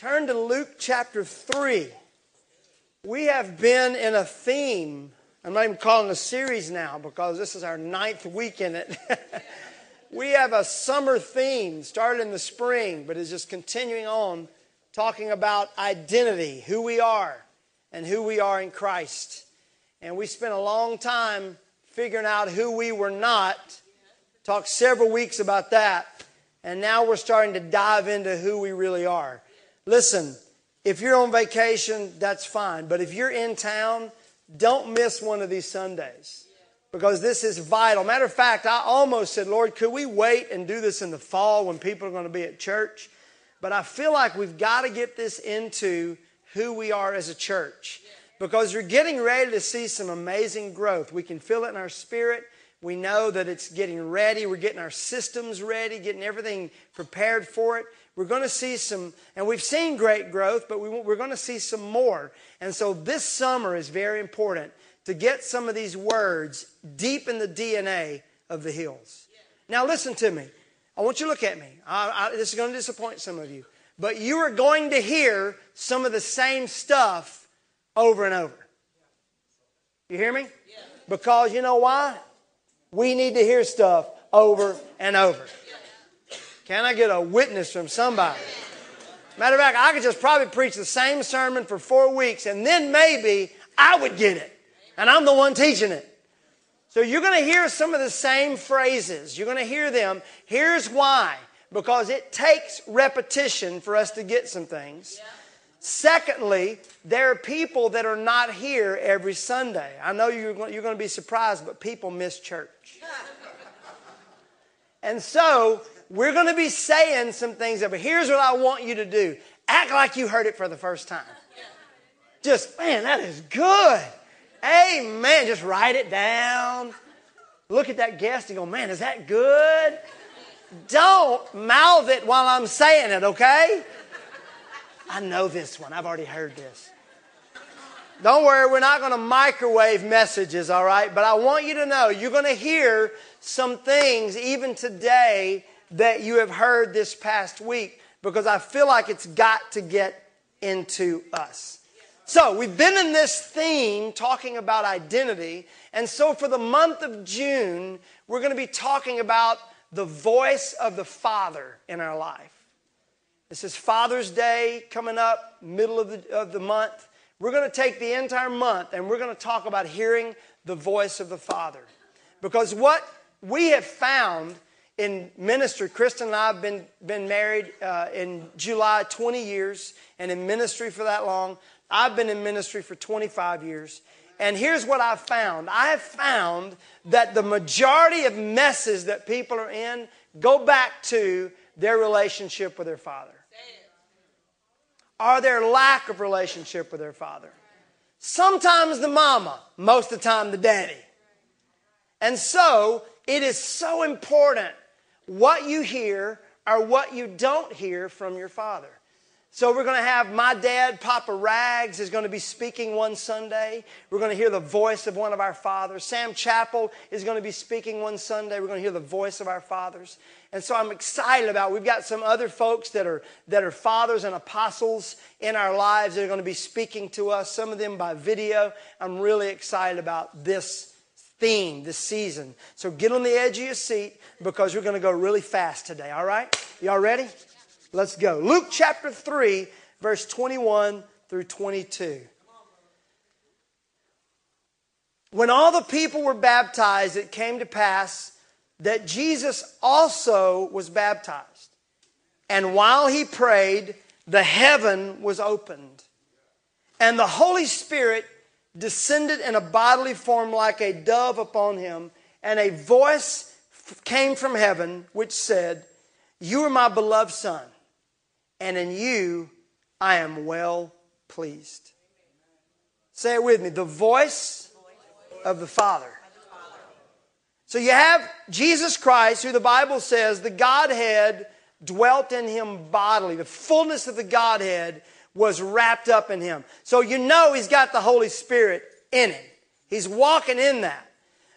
Turn to Luke chapter 3. We have been in a theme. I'm not even calling it a series now because this is our ninth week in it. we have a summer theme, started in the spring, but is just continuing on talking about identity, who we are, and who we are in Christ. And we spent a long time figuring out who we were not. Talked several weeks about that. And now we're starting to dive into who we really are. Listen, if you're on vacation, that's fine. But if you're in town, don't miss one of these Sundays because this is vital. Matter of fact, I almost said, Lord, could we wait and do this in the fall when people are going to be at church? But I feel like we've got to get this into who we are as a church because you're getting ready to see some amazing growth. We can feel it in our spirit. We know that it's getting ready. We're getting our systems ready, getting everything prepared for it. We're going to see some, and we've seen great growth, but we, we're going to see some more. And so this summer is very important to get some of these words deep in the DNA of the hills. Now, listen to me. I want you to look at me. I, I, this is going to disappoint some of you. But you are going to hear some of the same stuff over and over. You hear me? Because you know why? We need to hear stuff over and over. Can I get a witness from somebody? Matter of fact, I could just probably preach the same sermon for four weeks and then maybe I would get it. And I'm the one teaching it. So you're going to hear some of the same phrases. You're going to hear them. Here's why. Because it takes repetition for us to get some things. Secondly, there are people that are not here every Sunday. I know you're going to be surprised, but people miss church. and so we're going to be saying some things, but here's what I want you to do act like you heard it for the first time. Just, man, that is good. Amen. Just write it down. Look at that guest and go, man, is that good? Don't mouth it while I'm saying it, okay? I know this one. I've already heard this. Don't worry, we're not going to microwave messages, all right? But I want you to know you're going to hear some things even today that you have heard this past week because I feel like it's got to get into us. So, we've been in this theme talking about identity. And so, for the month of June, we're going to be talking about the voice of the Father in our life. This is Father's Day coming up, middle of the, of the month. We're going to take the entire month and we're going to talk about hearing the voice of the Father. Because what we have found in ministry, Kristen and I have been, been married uh, in July 20 years and in ministry for that long. I've been in ministry for 25 years. And here's what I've found I have found that the majority of messes that people are in go back to their relationship with their father. Or their lack of relationship with their father. Sometimes the mama, most of the time the daddy. And so it is so important what you hear or what you don't hear from your father. So we're going to have my dad, Papa Rags, is going to be speaking one Sunday. We're going to hear the voice of one of our fathers. Sam Chapel is going to be speaking one Sunday. We're going to hear the voice of our fathers. And so I'm excited about. It. We've got some other folks that are that are fathers and apostles in our lives that are going to be speaking to us. Some of them by video. I'm really excited about this theme, this season. So get on the edge of your seat because we're going to go really fast today. All right? Y'all ready? Let's go. Luke chapter 3, verse 21 through 22. When all the people were baptized, it came to pass that Jesus also was baptized. And while he prayed, the heaven was opened. And the Holy Spirit descended in a bodily form like a dove upon him. And a voice came from heaven which said, You are my beloved Son and in you I am well pleased. Say it with me the voice of the Father. So you have Jesus Christ, who the Bible says the Godhead dwelt in him bodily. The fullness of the Godhead was wrapped up in him. So you know he's got the Holy Spirit in him. He's walking in that.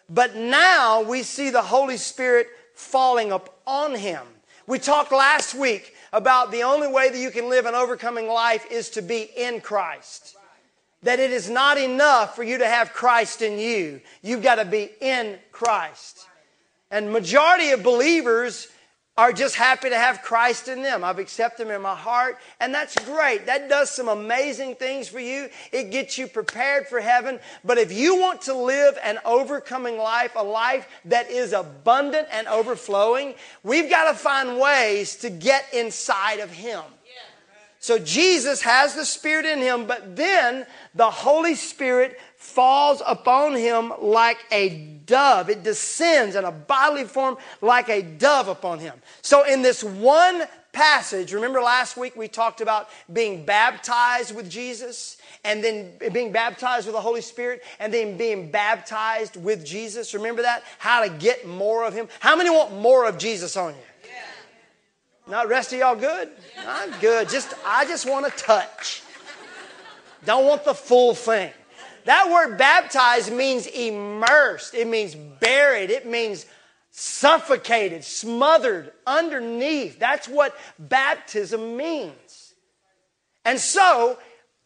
But now we see the Holy Spirit falling upon him. We talked last week about the only way that you can live an overcoming life is to be in Christ. That it is not enough for you to have Christ in you. You've got to be in Christ. And majority of believers are just happy to have Christ in them. I've accepted Him in my heart, and that's great. That does some amazing things for you. It gets you prepared for heaven. But if you want to live an overcoming life, a life that is abundant and overflowing, we've got to find ways to get inside of Him. So Jesus has the Spirit in him, but then the Holy Spirit falls upon him like a dove. It descends in a bodily form like a dove upon him. So in this one passage, remember last week we talked about being baptized with Jesus and then being baptized with the Holy Spirit and then being baptized with Jesus. Remember that? How to get more of him. How many want more of Jesus on you? Not rest of y'all good? I'm good. Just I just want to touch. Don't want the full thing. That word baptized means immersed. It means buried. It means suffocated, smothered underneath. That's what baptism means. And so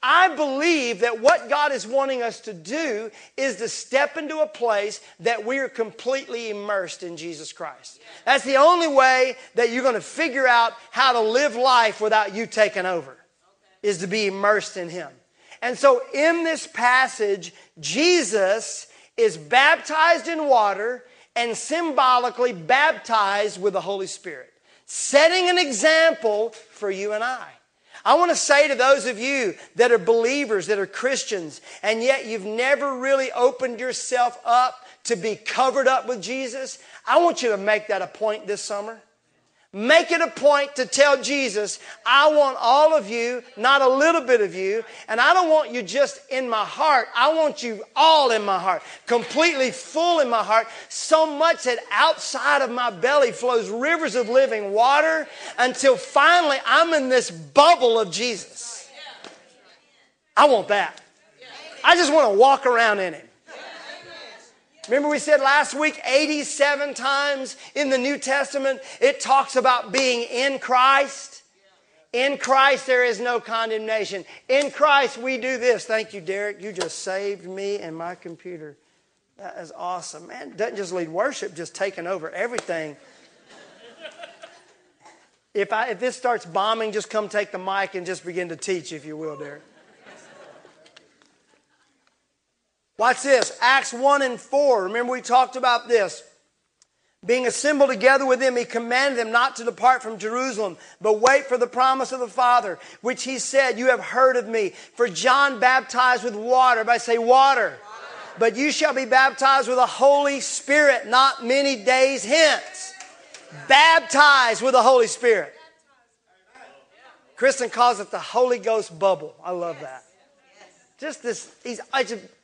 I believe that what God is wanting us to do is to step into a place that we are completely immersed in Jesus Christ. That's the only way that you're going to figure out how to live life without you taking over, is to be immersed in Him. And so in this passage, Jesus is baptized in water and symbolically baptized with the Holy Spirit, setting an example for you and I. I want to say to those of you that are believers, that are Christians, and yet you've never really opened yourself up to be covered up with Jesus, I want you to make that a point this summer. Make it a point to tell Jesus, I want all of you, not a little bit of you, and I don't want you just in my heart. I want you all in my heart, completely full in my heart, so much that outside of my belly flows rivers of living water until finally I'm in this bubble of Jesus. I want that. I just want to walk around in it. Remember, we said last week 87 times in the New Testament it talks about being in Christ. In Christ, there is no condemnation. In Christ, we do this. Thank you, Derek. You just saved me and my computer. That is awesome. Man, doesn't just lead worship, just taking over everything. If, I, if this starts bombing, just come take the mic and just begin to teach, if you will, Derek. Watch this Acts 1 and 4. Remember, we talked about this. Being assembled together with them, he commanded them not to depart from Jerusalem, but wait for the promise of the Father, which he said, You have heard of me. For John baptized with water. Everybody say, Water. water. But you shall be baptized with the Holy Spirit not many days hence. Baptized with the Holy Spirit. Kristen calls it the Holy Ghost bubble. I love that. Just this, he's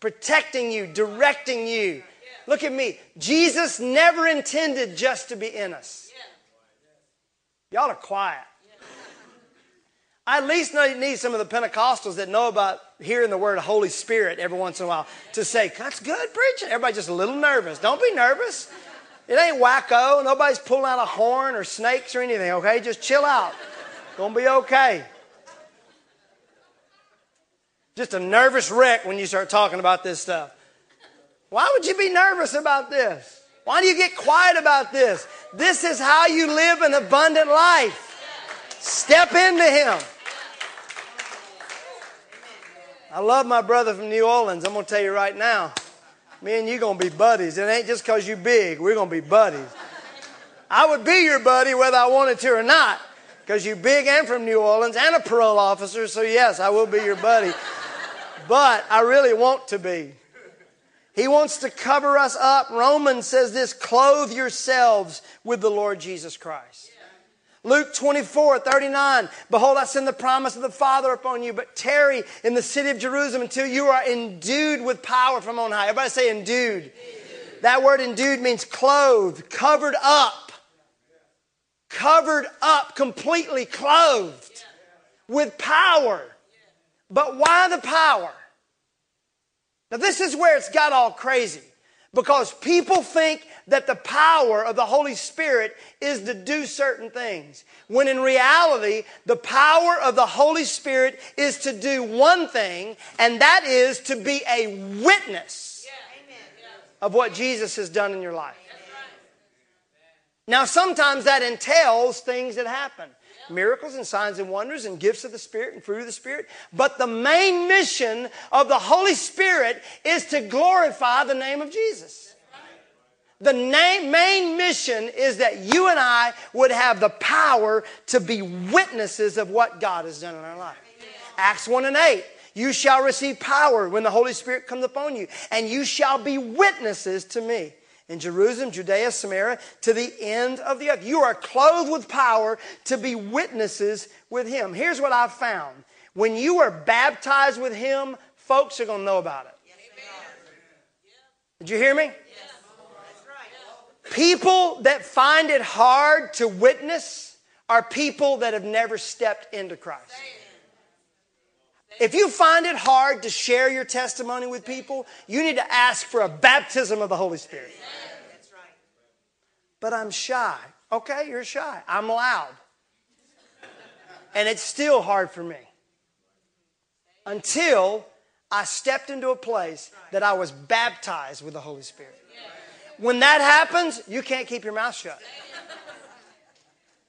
protecting you, directing you. Look at me. Jesus never intended just to be in us. Y'all are quiet. I at least need some of the Pentecostals that know about hearing the word Holy Spirit every once in a while to say, that's good preaching. Everybody's just a little nervous. Don't be nervous. It ain't wacko. Nobody's pulling out a horn or snakes or anything, okay? Just chill out. Gonna be okay. Just a nervous wreck when you start talking about this stuff. Why would you be nervous about this? Why do you get quiet about this? This is how you live an abundant life. Step into Him. I love my brother from New Orleans. I'm going to tell you right now. Me and you going to be buddies. It ain't just because you big. We're going to be buddies. I would be your buddy whether I wanted to or not because you're big and from New Orleans and a parole officer. So, yes, I will be your buddy but I really want to be. He wants to cover us up. Romans says this clothe yourselves with the Lord Jesus Christ. Luke 24, 39. Behold, I send the promise of the Father upon you, but tarry in the city of Jerusalem until you are endued with power from on high. Everybody say endued. endued. That word endued means clothed, covered up. Covered up, completely clothed with power. But why the power? Now, this is where it's got all crazy. Because people think that the power of the Holy Spirit is to do certain things. When in reality, the power of the Holy Spirit is to do one thing, and that is to be a witness of what Jesus has done in your life. Now, sometimes that entails things that happen miracles and signs and wonders and gifts of the Spirit and fruit of the Spirit. But the main mission of the Holy Spirit is to glorify the name of Jesus. The name, main mission is that you and I would have the power to be witnesses of what God has done in our life. Acts 1 and 8. You shall receive power when the Holy Spirit comes upon you, and you shall be witnesses to me in Jerusalem, Judea, Samaria, to the end of the earth. You are clothed with power to be witnesses with Him. Here's what I've found when you are baptized with Him, folks are going to know about it. Did you hear me? People that find it hard to witness are people that have never stepped into Christ. If you find it hard to share your testimony with people, you need to ask for a baptism of the Holy Spirit. But I'm shy. Okay, you're shy. I'm loud. And it's still hard for me. Until I stepped into a place that I was baptized with the Holy Spirit. When that happens, you can't keep your mouth shut.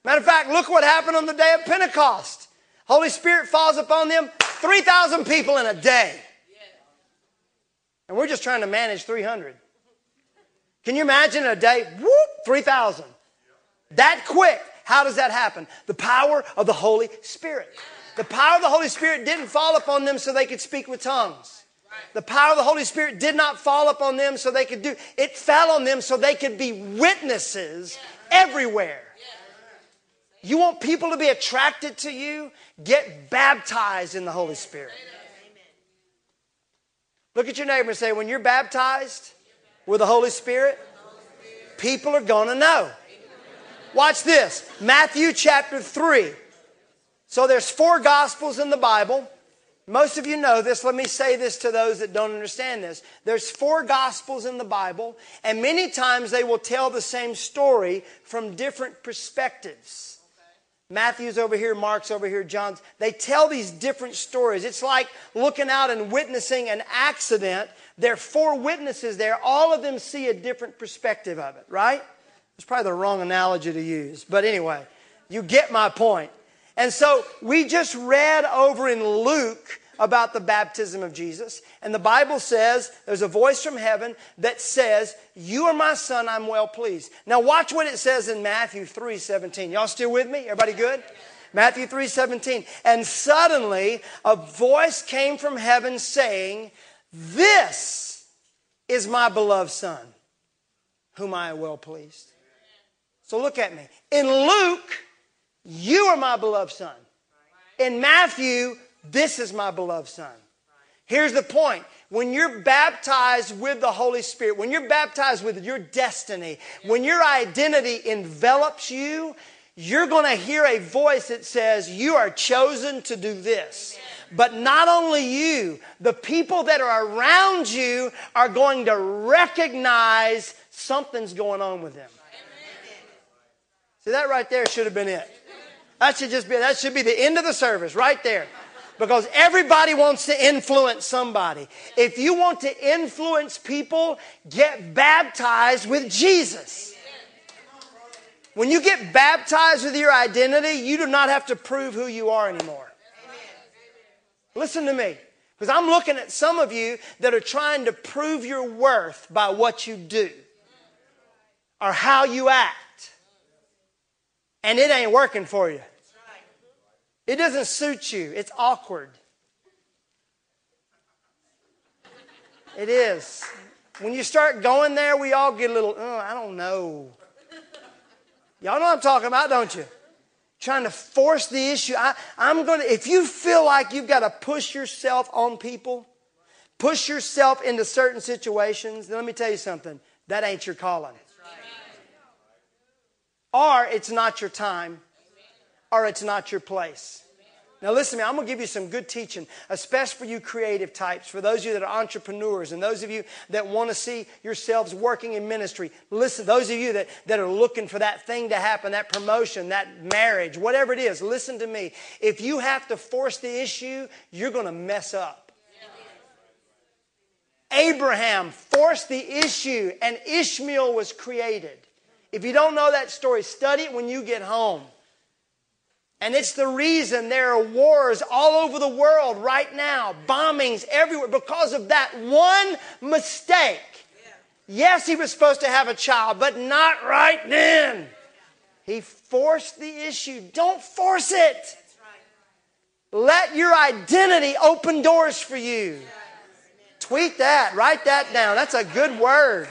Matter of fact, look what happened on the day of Pentecost. Holy Spirit falls upon them, 3,000 people in a day. And we're just trying to manage 300. Can you imagine a day? Whoop, 3,000. That quick. How does that happen? The power of the Holy Spirit. The power of the Holy Spirit didn't fall upon them so they could speak with tongues. The power of the Holy Spirit did not fall upon them so they could do it fell on them so they could be witnesses everywhere. You want people to be attracted to you? Get baptized in the Holy Spirit. Look at your neighbor and say, when you're baptized with the Holy Spirit, people are going to know. Watch this Matthew chapter 3. So there's four gospels in the Bible. Most of you know this. Let me say this to those that don't understand this. There's four gospels in the Bible, and many times they will tell the same story from different perspectives. Matthew's over here, Mark's over here, John's. They tell these different stories. It's like looking out and witnessing an accident. There are four witnesses there. All of them see a different perspective of it, right? It's probably the wrong analogy to use. But anyway, you get my point. And so we just read over in Luke about the baptism of Jesus. And the Bible says there's a voice from heaven that says, You are my son, I'm well pleased. Now watch what it says in Matthew 3 17. Y'all still with me? Everybody good? Matthew 3 17. And suddenly a voice came from heaven saying, This is my beloved son, whom I am well pleased. So look at me. In Luke, you are my beloved son. In Matthew, this is my beloved son. Here's the point. When you're baptized with the Holy Spirit, when you're baptized with your destiny, when your identity envelops you, you're going to hear a voice that says, You are chosen to do this. But not only you, the people that are around you are going to recognize something's going on with them. See, that right there should have been it. That should just be, that should be the end of the service right there because everybody wants to influence somebody. If you want to influence people, get baptized with Jesus. When you get baptized with your identity, you do not have to prove who you are anymore. Listen to me. Because I'm looking at some of you that are trying to prove your worth by what you do or how you act. And it ain't working for you. It doesn't suit you, it's awkward. It is. When you start going there, we all get a little, oh, I don't know. Y'all know what I'm talking about, don't you? Trying to force the issue. I, I'm going to, if you feel like you've got to push yourself on people, push yourself into certain situations, then let me tell you something. That ain't your calling. Or it's not your time or it's not your place. Now, listen to me, I'm going to give you some good teaching, especially for you creative types, for those of you that are entrepreneurs, and those of you that want to see yourselves working in ministry. Listen, those of you that, that are looking for that thing to happen, that promotion, that marriage, whatever it is, listen to me. If you have to force the issue, you're going to mess up. Abraham forced the issue, and Ishmael was created. If you don't know that story, study it when you get home. And it's the reason there are wars all over the world right now, bombings everywhere, because of that one mistake. Yes, he was supposed to have a child, but not right then. He forced the issue. Don't force it. Let your identity open doors for you. Tweet that, write that down. That's a good word.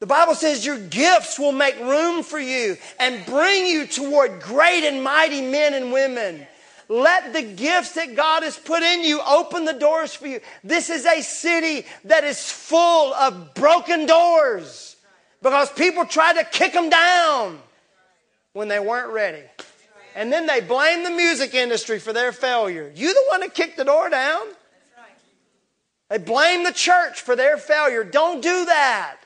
The Bible says your gifts will make room for you and bring you toward great and mighty men and women. Let the gifts that God has put in you open the doors for you. This is a city that is full of broken doors because people tried to kick them down when they weren't ready. And then they blame the music industry for their failure. You the one that kicked the door down. They blame the church for their failure. Don't do that.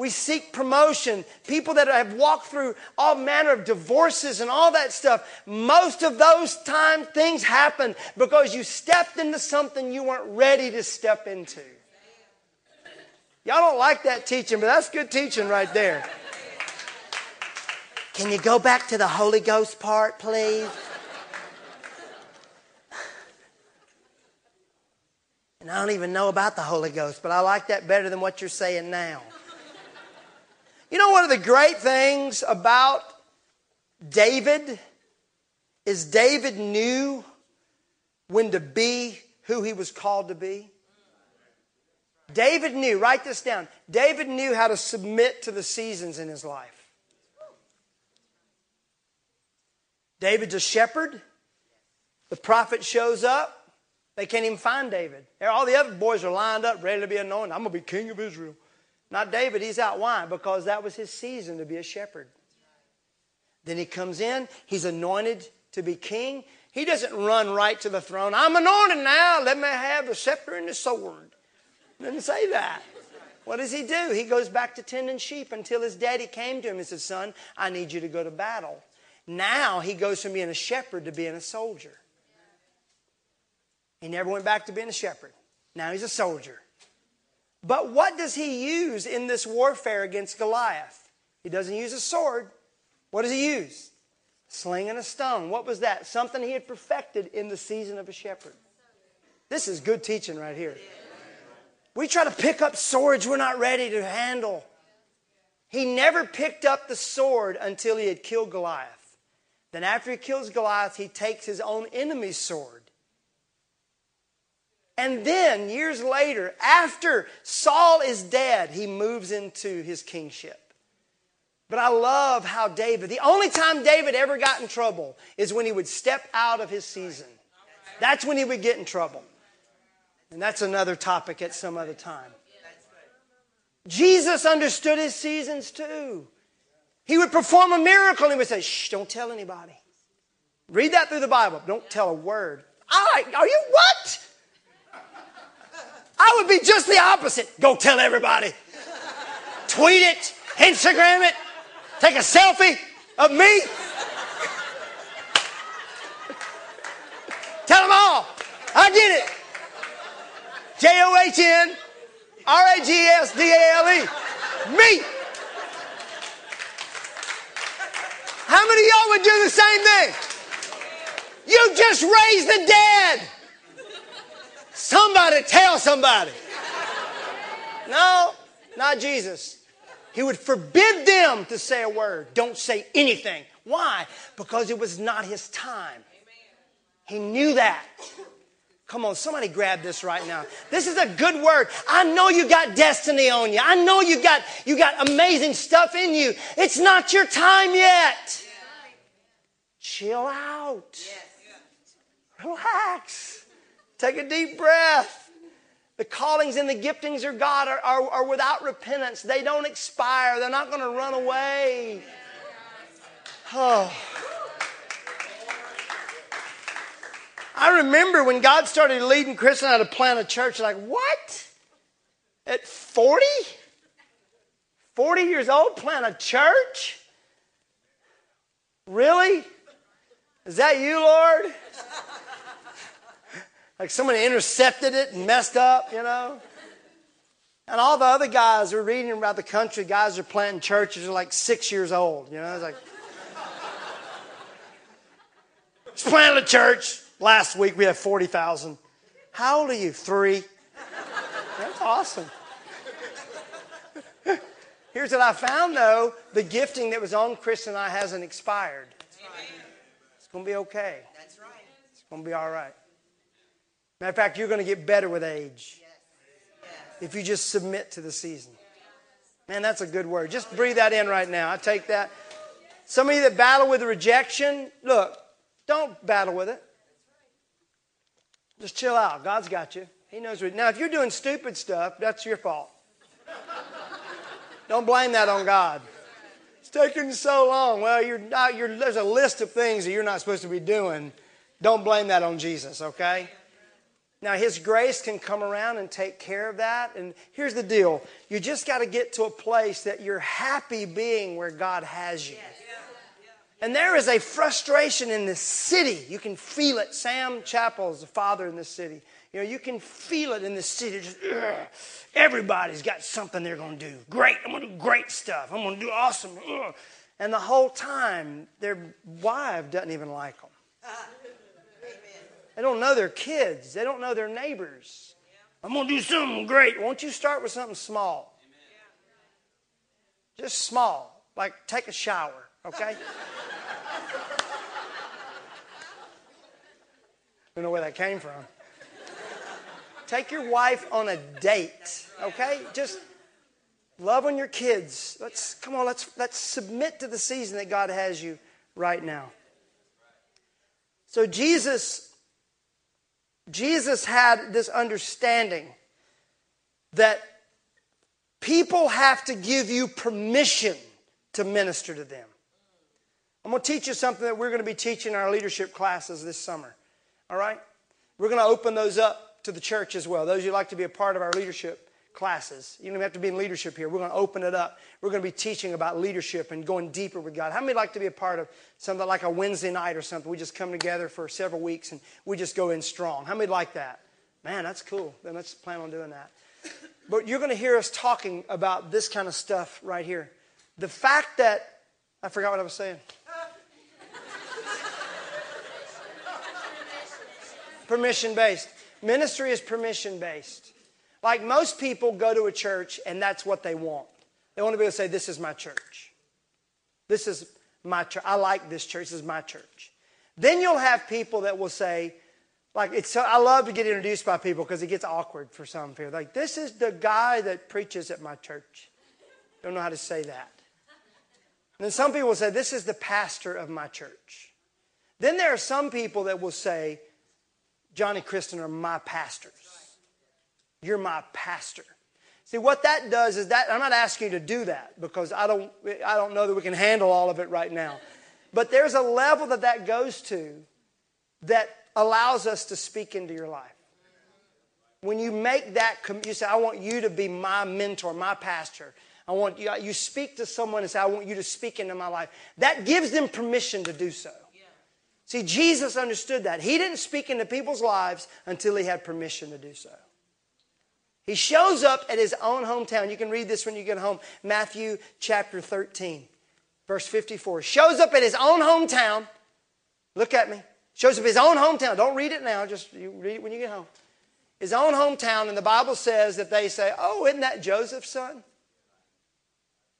We seek promotion. People that have walked through all manner of divorces and all that stuff. Most of those time things happen because you stepped into something you weren't ready to step into. Y'all don't like that teaching, but that's good teaching right there. Can you go back to the Holy Ghost part, please? And I don't even know about the Holy Ghost, but I like that better than what you're saying now. You know, one of the great things about David is David knew when to be who he was called to be. David knew, write this down. David knew how to submit to the seasons in his life. David's a shepherd. The prophet shows up. They can't even find David. All the other boys are lined up, ready to be anointed. I'm going to be king of Israel. Not David, he's out. Why? Because that was his season to be a shepherd. Then he comes in, he's anointed to be king. He doesn't run right to the throne. I'm anointed now. Let me have the scepter and the sword. Didn't say that. What does he do? He goes back to tending sheep until his daddy came to him and said, Son, I need you to go to battle. Now he goes from being a shepherd to being a soldier. He never went back to being a shepherd. Now he's a soldier. But what does he use in this warfare against Goliath? He doesn't use a sword. What does he use? Sling and a stone. What was that? Something he had perfected in the season of a shepherd. This is good teaching right here. We try to pick up swords we're not ready to handle. He never picked up the sword until he had killed Goliath. Then, after he kills Goliath, he takes his own enemy's sword and then, years later, after Saul is dead, he moves into his kingship. But I love how David, the only time David ever got in trouble is when he would step out of his season. That's when he would get in trouble. And that's another topic at some other time. Jesus understood his seasons too. He would perform a miracle and he would say, Shh, don't tell anybody. Read that through the Bible. Don't tell a word. I, are you what? I would be just the opposite. Go tell everybody. Tweet it, Instagram it, take a selfie of me. tell them all. I did it. J O H N R A G S D A L E. Me. How many of y'all would do the same thing? You just raised the dead. Somebody tell somebody. No, not Jesus. He would forbid them to say a word. Don't say anything. Why? Because it was not his time. He knew that. Come on, somebody grab this right now. This is a good word. I know you got destiny on you. I know you got you got amazing stuff in you. It's not your time yet. Chill out. Relax. Take a deep breath. The callings and the giftings of God are, are, are without repentance. They don't expire. They're not going to run away. Oh. I remember when God started leading Chris and I to plant a church, like, what? At 40? 40 years old, plant a church? Really? Is that you, Lord? Like someone intercepted it and messed up, you know? And all the other guys are reading about the country, guys are planting churches are like six years old, you know? It's like, just planted a church. Last week we had 40,000. How old are you? Three. That's awesome. Here's what I found though the gifting that was on Chris and I hasn't expired. It's going to be okay. That's right. It's going to be all right. Matter of fact, you're going to get better with age if you just submit to the season. Man, that's a good word. Just breathe that in right now. I take that. Some of you that battle with rejection, look, don't battle with it. Just chill out. God's got you. He knows what. Now, if you're doing stupid stuff, that's your fault. Don't blame that on God. It's taking so long. Well, you're not, you're, there's a list of things that you're not supposed to be doing. Don't blame that on Jesus, okay? Now, His grace can come around and take care of that. And here's the deal you just got to get to a place that you're happy being where God has you. And there is a frustration in this city. You can feel it. Sam Chappell is the father in this city. You know, you can feel it in the city. Just, ugh. everybody's got something they're going to do. Great. I'm going to do great stuff. I'm going to do awesome. Ugh. And the whole time, their wife doesn't even like them. They don't know their kids. They don't know their neighbors. I'm going to do something great. Won't you start with something small? Just small. Like take a shower, okay? don't know where that came from. Take your wife on a date, okay? Just love on your kids. Let's come on, let's let's submit to the season that God has you right now. So Jesus Jesus had this understanding that people have to give you permission to minister to them. I'm going to teach you something that we're going to be teaching in our leadership classes this summer. All right? We're going to open those up to the church as well. Those who like to be a part of our leadership classes, you don't have to be in leadership here. We're going to open it up. We're going to be teaching about leadership and going deeper with God. How many like to be a part of something like a Wednesday night or something? We just come together for several weeks and we just go in strong. How many like that? Man, that's cool. Then let's plan on doing that. But you're going to hear us talking about this kind of stuff right here. The fact that, I forgot what I was saying. Permission based. Ministry is permission based. Like most people go to a church and that's what they want. They want to be able to say, This is my church. This is my church. I like this church. This is my church. Then you'll have people that will say, like it's so, I love to get introduced by people because it gets awkward for some people. Like, this is the guy that preaches at my church. Don't know how to say that. And then some people will say, This is the pastor of my church. Then there are some people that will say, Johnny Kristen are my pastors. You're my pastor. See, what that does is that, I'm not asking you to do that because I don't, I don't know that we can handle all of it right now. But there's a level that that goes to that allows us to speak into your life. When you make that, you say, I want you to be my mentor, my pastor. I want you, you speak to someone and say, I want you to speak into my life. That gives them permission to do so. See, Jesus understood that. He didn't speak into people's lives until he had permission to do so. He shows up at his own hometown. You can read this when you get home. Matthew chapter 13, verse 54. Shows up at his own hometown. Look at me. Shows up his own hometown. Don't read it now, just you read it when you get home. His own hometown, and the Bible says that they say, Oh, isn't that Joseph's son?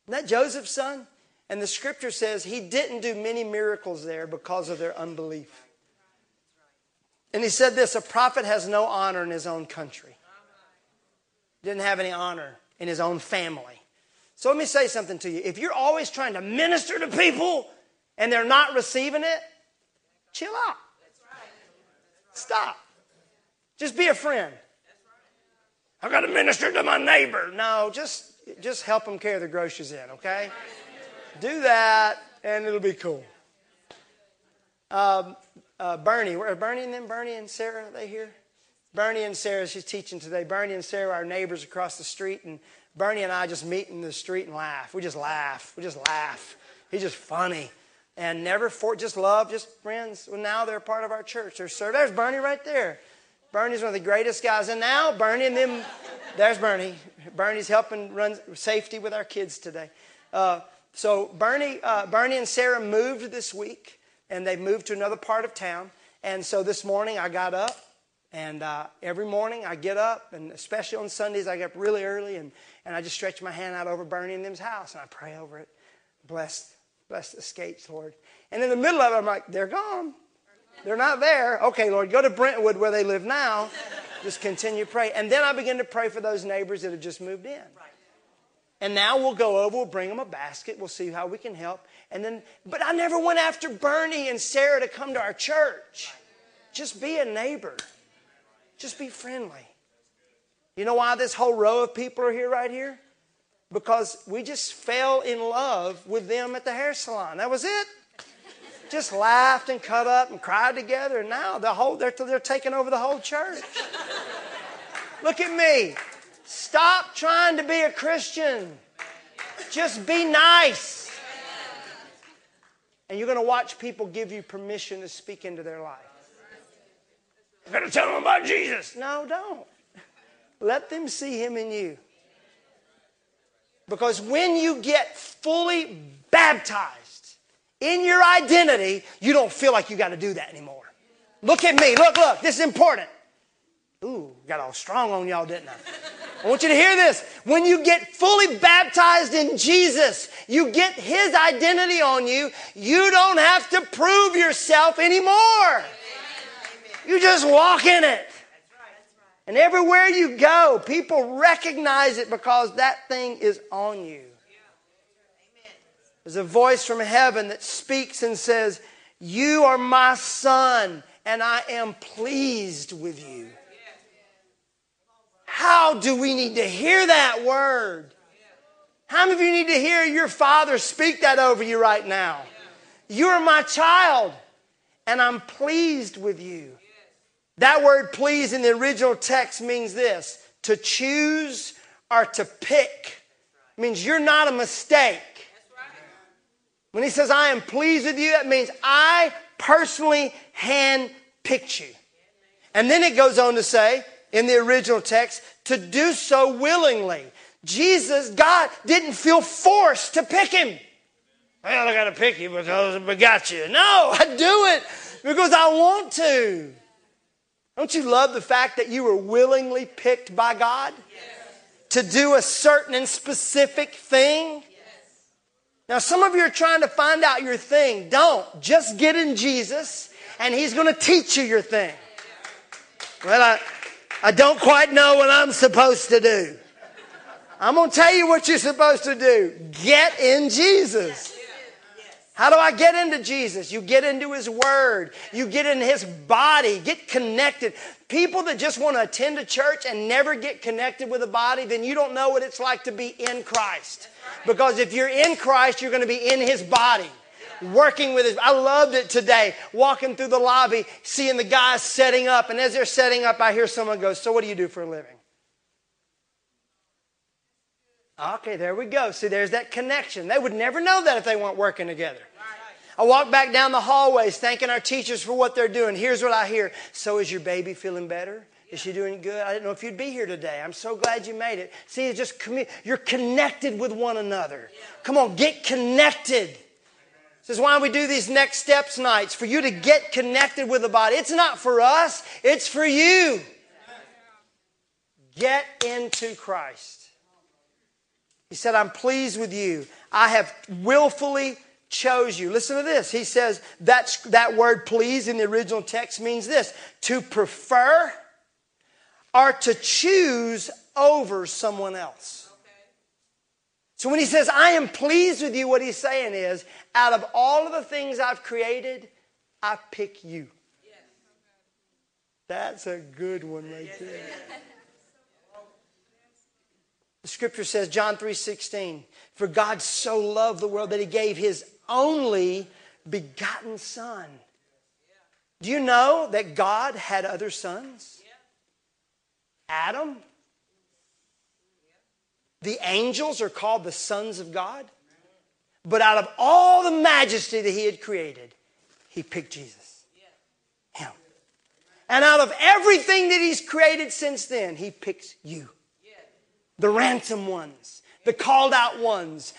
Isn't that Joseph's son? And the scripture says he didn't do many miracles there because of their unbelief. And he said this a prophet has no honor in his own country, didn't have any honor in his own family. So let me say something to you. If you're always trying to minister to people and they're not receiving it, chill out. Stop. Just be a friend. I've got to minister to my neighbor. No, just, just help them carry the groceries in, okay? Do that, and it'll be cool. Um, uh, Bernie. Where Bernie and then Bernie and Sarah, are they here? Bernie and Sarah, she's teaching today. Bernie and Sarah are neighbors across the street, and Bernie and I just meet in the street and laugh. We just laugh. We just laugh. He's just funny. And never for just love, just friends. Well, now they're part of our church. They're served. There's Bernie right there. Bernie's one of the greatest guys. And now Bernie and them, there's Bernie. Bernie's helping run safety with our kids today. Uh, so Bernie, uh, Bernie and Sarah moved this week, and they moved to another part of town. And so this morning I got up, and uh, every morning I get up, and especially on Sundays I get up really early, and, and I just stretch my hand out over Bernie and them's house, and I pray over it. Bless, bless the skates, Lord. And in the middle of it, I'm like, they're gone. They're not there. Okay, Lord, go to Brentwood where they live now. Just continue to pray. And then I begin to pray for those neighbors that have just moved in. And now we'll go over, we'll bring them a basket, we'll see how we can help. And then, but I never went after Bernie and Sarah to come to our church. Just be a neighbor, just be friendly. You know why this whole row of people are here right here? Because we just fell in love with them at the hair salon. That was it. Just laughed and cut up and cried together. And now the whole, they're, they're taking over the whole church. Look at me. Stop trying to be a Christian. Just be nice. And you're going to watch people give you permission to speak into their life. Going to tell them about Jesus. No, don't. Let them see him in you. Because when you get fully baptized in your identity, you don't feel like you got to do that anymore. Look at me. Look, look. This is important. Ooh, got all strong on y'all, didn't I? I want you to hear this. When you get fully baptized in Jesus, you get His identity on you. You don't have to prove yourself anymore. You just walk in it. And everywhere you go, people recognize it because that thing is on you. There's a voice from heaven that speaks and says, You are my son, and I am pleased with you. How do we need to hear that word? How many of you need to hear your father speak that over you right now? You are my child, and I'm pleased with you. That word please in the original text means this to choose or to pick. It means you're not a mistake. When he says, I am pleased with you, that means I personally hand picked you. And then it goes on to say, in the original text to do so willingly. Jesus, God, didn't feel forced to pick him. Well, I got to pick you because I got you. No, I do it because I want to. Don't you love the fact that you were willingly picked by God to do a certain and specific thing? Now, some of you are trying to find out your thing. Don't. Just get in Jesus, and He's going to teach you your thing. Well, I. I don't quite know what I'm supposed to do. I'm going to tell you what you're supposed to do. Get in Jesus. How do I get into Jesus? You get into His Word. You get in His body. Get connected. People that just want to attend a church and never get connected with the body, then you don't know what it's like to be in Christ. Because if you're in Christ, you're going to be in His body working with his. I loved it today, walking through the lobby, seeing the guys setting up. And as they're setting up, I hear someone go, So, what do you do for a living? Okay, there we go. See, there's that connection. They would never know that if they weren't working together. I walk back down the hallways thanking our teachers for what they're doing. Here's what I hear. So is your baby feeling better? Is she doing good? I didn't know if you'd be here today. I'm so glad you made it. See, it's just commu- you're connected with one another. Come on, get connected. This is why we do these next steps nights for you to get connected with the body. It's not for us, it's for you. Get into Christ. He said, I'm pleased with you. I have willfully chose you. Listen to this. He says that's, that word please in the original text means this to prefer or to choose over someone else. So when he says, I am pleased with you, what he's saying is, out of all of the things I've created, I pick you. That's a good one right there. The scripture says, John 3 16, for God so loved the world that he gave his only begotten Son. Do you know that God had other sons? Adam. The angels are called the sons of God. But out of all the majesty that he had created, he picked Jesus. Him. And out of everything that he's created since then, he picks you. The ransom ones, the called out ones,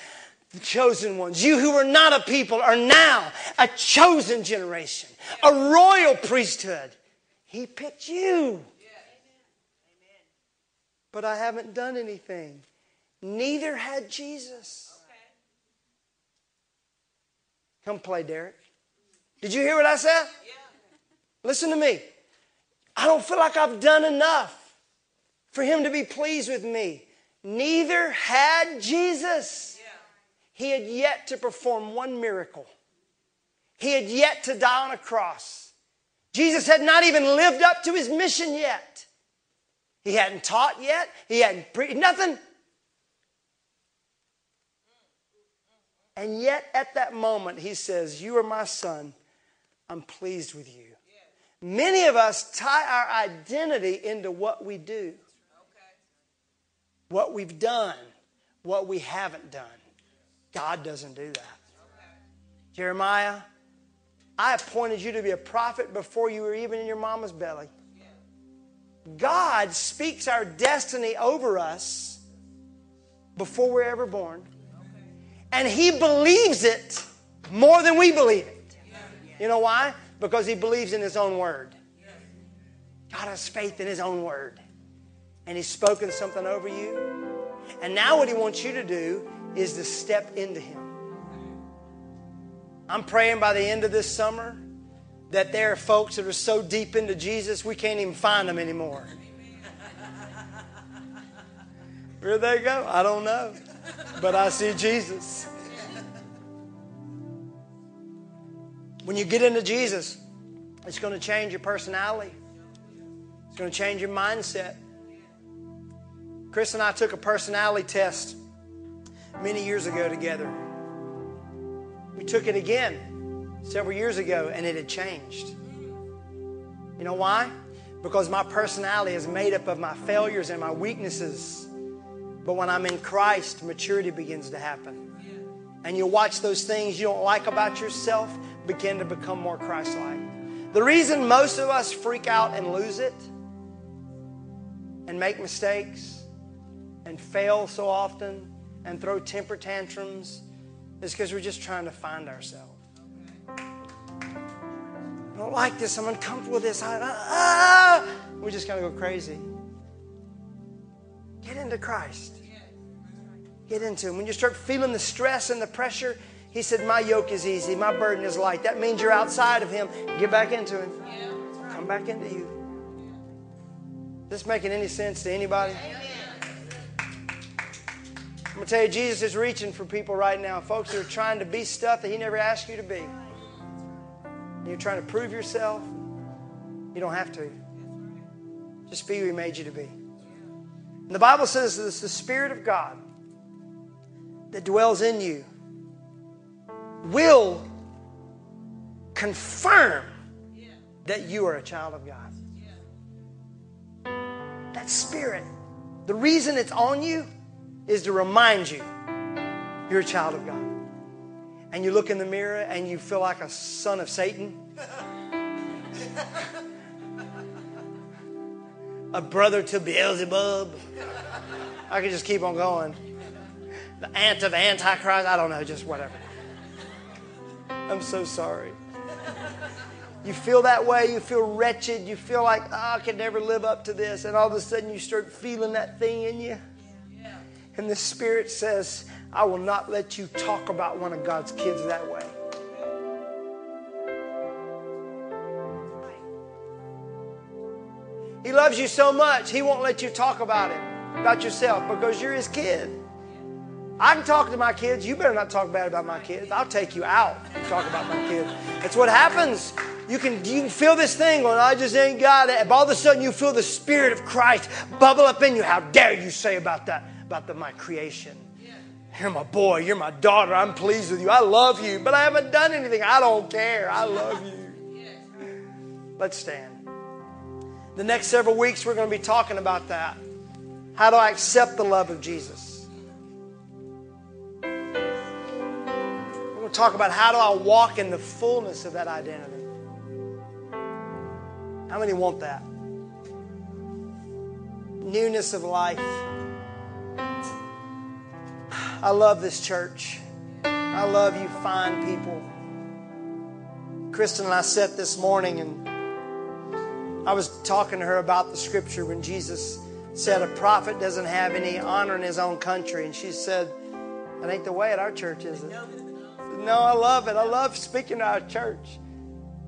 the chosen ones. You who were not a people are now a chosen generation, a royal priesthood. He picked you. But I haven't done anything. Neither had Jesus. Come play, Derek. Did you hear what I said? Listen to me. I don't feel like I've done enough for him to be pleased with me. Neither had Jesus. He had yet to perform one miracle. He had yet to die on a cross. Jesus had not even lived up to his mission yet. He hadn't taught yet. He hadn't preached, nothing. And yet, at that moment, he says, You are my son. I'm pleased with you. Many of us tie our identity into what we do, what we've done, what we haven't done. God doesn't do that. Jeremiah, I appointed you to be a prophet before you were even in your mama's belly. God speaks our destiny over us before we're ever born. And He believes it more than we believe it. You know why? Because He believes in His own word. God has faith in His own word. And He's spoken something over you. And now, what He wants you to do is to step into Him. I'm praying by the end of this summer that there are folks that are so deep into Jesus we can't even find them anymore. Where they go? I don't know. But I see Jesus. When you get into Jesus, it's going to change your personality. It's going to change your mindset. Chris and I took a personality test many years ago together. We took it again several years ago and it had changed. You know why? Because my personality is made up of my failures and my weaknesses. But when I'm in Christ, maturity begins to happen. And you watch those things you don't like about yourself begin to become more Christ like. The reason most of us freak out and lose it and make mistakes and fail so often and throw temper tantrums is because we're just trying to find ourselves. I don't like this. I'm uncomfortable with this. I, ah, we're just going to go crazy. Get into Christ. Get into Him. When you start feeling the stress and the pressure, He said, My yoke is easy, my burden is light. That means you're outside of Him. Get back into Him. Come back into you. Is this making any sense to anybody? I'm going to tell you, Jesus is reaching for people right now. Folks who are trying to be stuff that He never asked you to be. You're trying to prove yourself. You don't have to. Just be who He made you to be. And the Bible says that it's the Spirit of God that dwells in you will confirm that you are a child of God. That Spirit, the reason it's on you is to remind you you're a child of God. And you look in the mirror and you feel like a son of Satan. a brother to Beelzebub. I could just keep on going. The aunt of Antichrist. I don't know, just whatever. I'm so sorry. You feel that way, you feel wretched, you feel like, oh, I can never live up to this. And all of a sudden you start feeling that thing in you. And the Spirit says, I will not let you talk about one of God's kids that way. He loves you so much, He won't let you talk about it, about yourself, because you're His kid. I can talk to my kids. You better not talk bad about my kids. I'll take you out and talk about my kids. That's what happens. You can, you can feel this thing going, I just ain't got it. All of a sudden, you feel the Spirit of Christ bubble up in you. How dare you say about that? About the, my creation. You're my boy. You're my daughter. I'm pleased with you. I love you, but I haven't done anything. I don't care. I love you. Let's stand. The next several weeks, we're going to be talking about that. How do I accept the love of Jesus? We're going to talk about how do I walk in the fullness of that identity. How many want that? Newness of life. I love this church. I love you, fine people. Kristen and I sat this morning and I was talking to her about the scripture when Jesus said a prophet doesn't have any honor in his own country. And she said, That ain't the way at our church, is it? No, I love it. I love speaking to our church.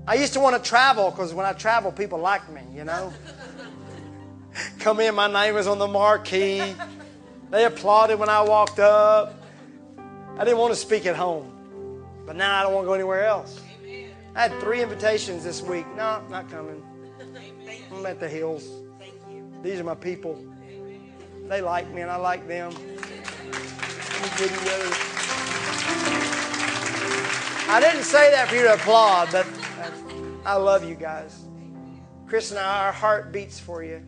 I used to want to travel because when I travel, people like me, you know. Come in, my name is on the marquee. They applauded when I walked up. I didn't want to speak at home, but now I don't want to go anywhere else. I had three invitations this week. No, not coming. I'm at the hills. These are my people. They like me and I like them. I didn't say that for you to applaud, but uh, I love you guys. Chris and I, our heart beats for you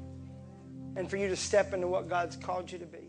and for you to step into what God's called you to be.